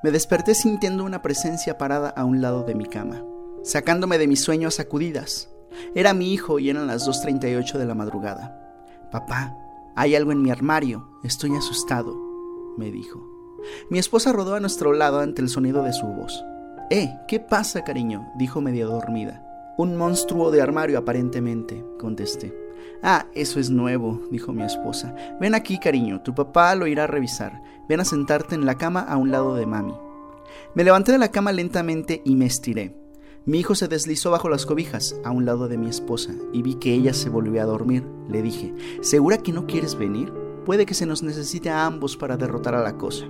Me desperté sintiendo una presencia parada a un lado de mi cama, sacándome de mi sueño a sacudidas. Era mi hijo y eran las 2.38 de la madrugada. Papá, hay algo en mi armario, estoy asustado, me dijo. Mi esposa rodó a nuestro lado ante el sonido de su voz. Eh, ¿qué pasa, cariño? dijo medio dormida. Un monstruo de armario aparentemente, contesté. Ah, eso es nuevo, dijo mi esposa. Ven aquí, cariño, tu papá lo irá a revisar. Ven a sentarte en la cama a un lado de mami. Me levanté de la cama lentamente y me estiré. Mi hijo se deslizó bajo las cobijas a un lado de mi esposa y vi que ella se volvió a dormir. Le dije, ¿segura que no quieres venir? Puede que se nos necesite a ambos para derrotar a la cosa.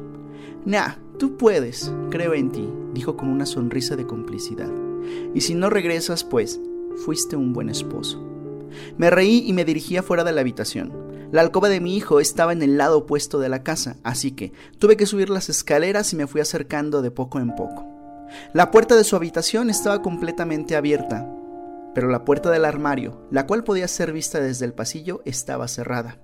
Nah, tú puedes, creo en ti, dijo con una sonrisa de complicidad. Y si no regresas, pues, fuiste un buen esposo. Me reí y me dirigí fuera de la habitación. La alcoba de mi hijo estaba en el lado opuesto de la casa, así que tuve que subir las escaleras y me fui acercando de poco en poco. La puerta de su habitación estaba completamente abierta, pero la puerta del armario, la cual podía ser vista desde el pasillo, estaba cerrada.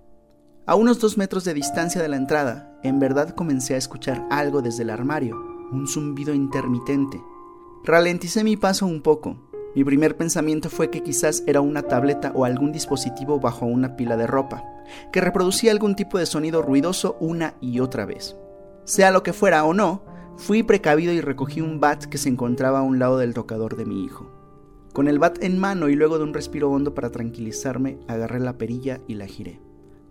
A unos dos metros de distancia de la entrada, en verdad comencé a escuchar algo desde el armario, un zumbido intermitente. Ralenticé mi paso un poco, mi primer pensamiento fue que quizás era una tableta o algún dispositivo bajo una pila de ropa, que reproducía algún tipo de sonido ruidoso una y otra vez. Sea lo que fuera o no, fui precavido y recogí un bat que se encontraba a un lado del tocador de mi hijo. Con el bat en mano y luego de un respiro hondo para tranquilizarme, agarré la perilla y la giré.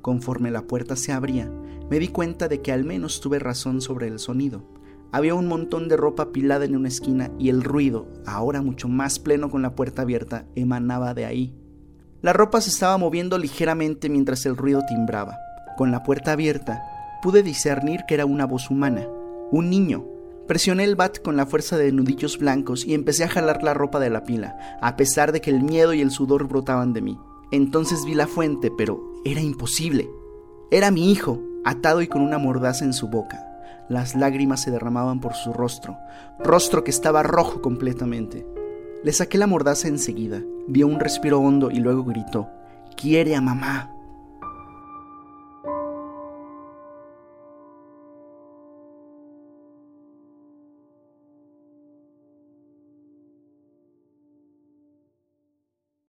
Conforme la puerta se abría, me di cuenta de que al menos tuve razón sobre el sonido, había un montón de ropa apilada en una esquina y el ruido, ahora mucho más pleno con la puerta abierta, emanaba de ahí. La ropa se estaba moviendo ligeramente mientras el ruido timbraba. Con la puerta abierta, pude discernir que era una voz humana, un niño. Presioné el bat con la fuerza de nudillos blancos y empecé a jalar la ropa de la pila, a pesar de que el miedo y el sudor brotaban de mí. Entonces vi la fuente, pero era imposible. Era mi hijo, atado y con una mordaza en su boca. Las lágrimas se derramaban por su rostro, rostro que estaba rojo completamente. Le saqué la mordaza enseguida, dio un respiro hondo y luego gritó, Quiere a mamá.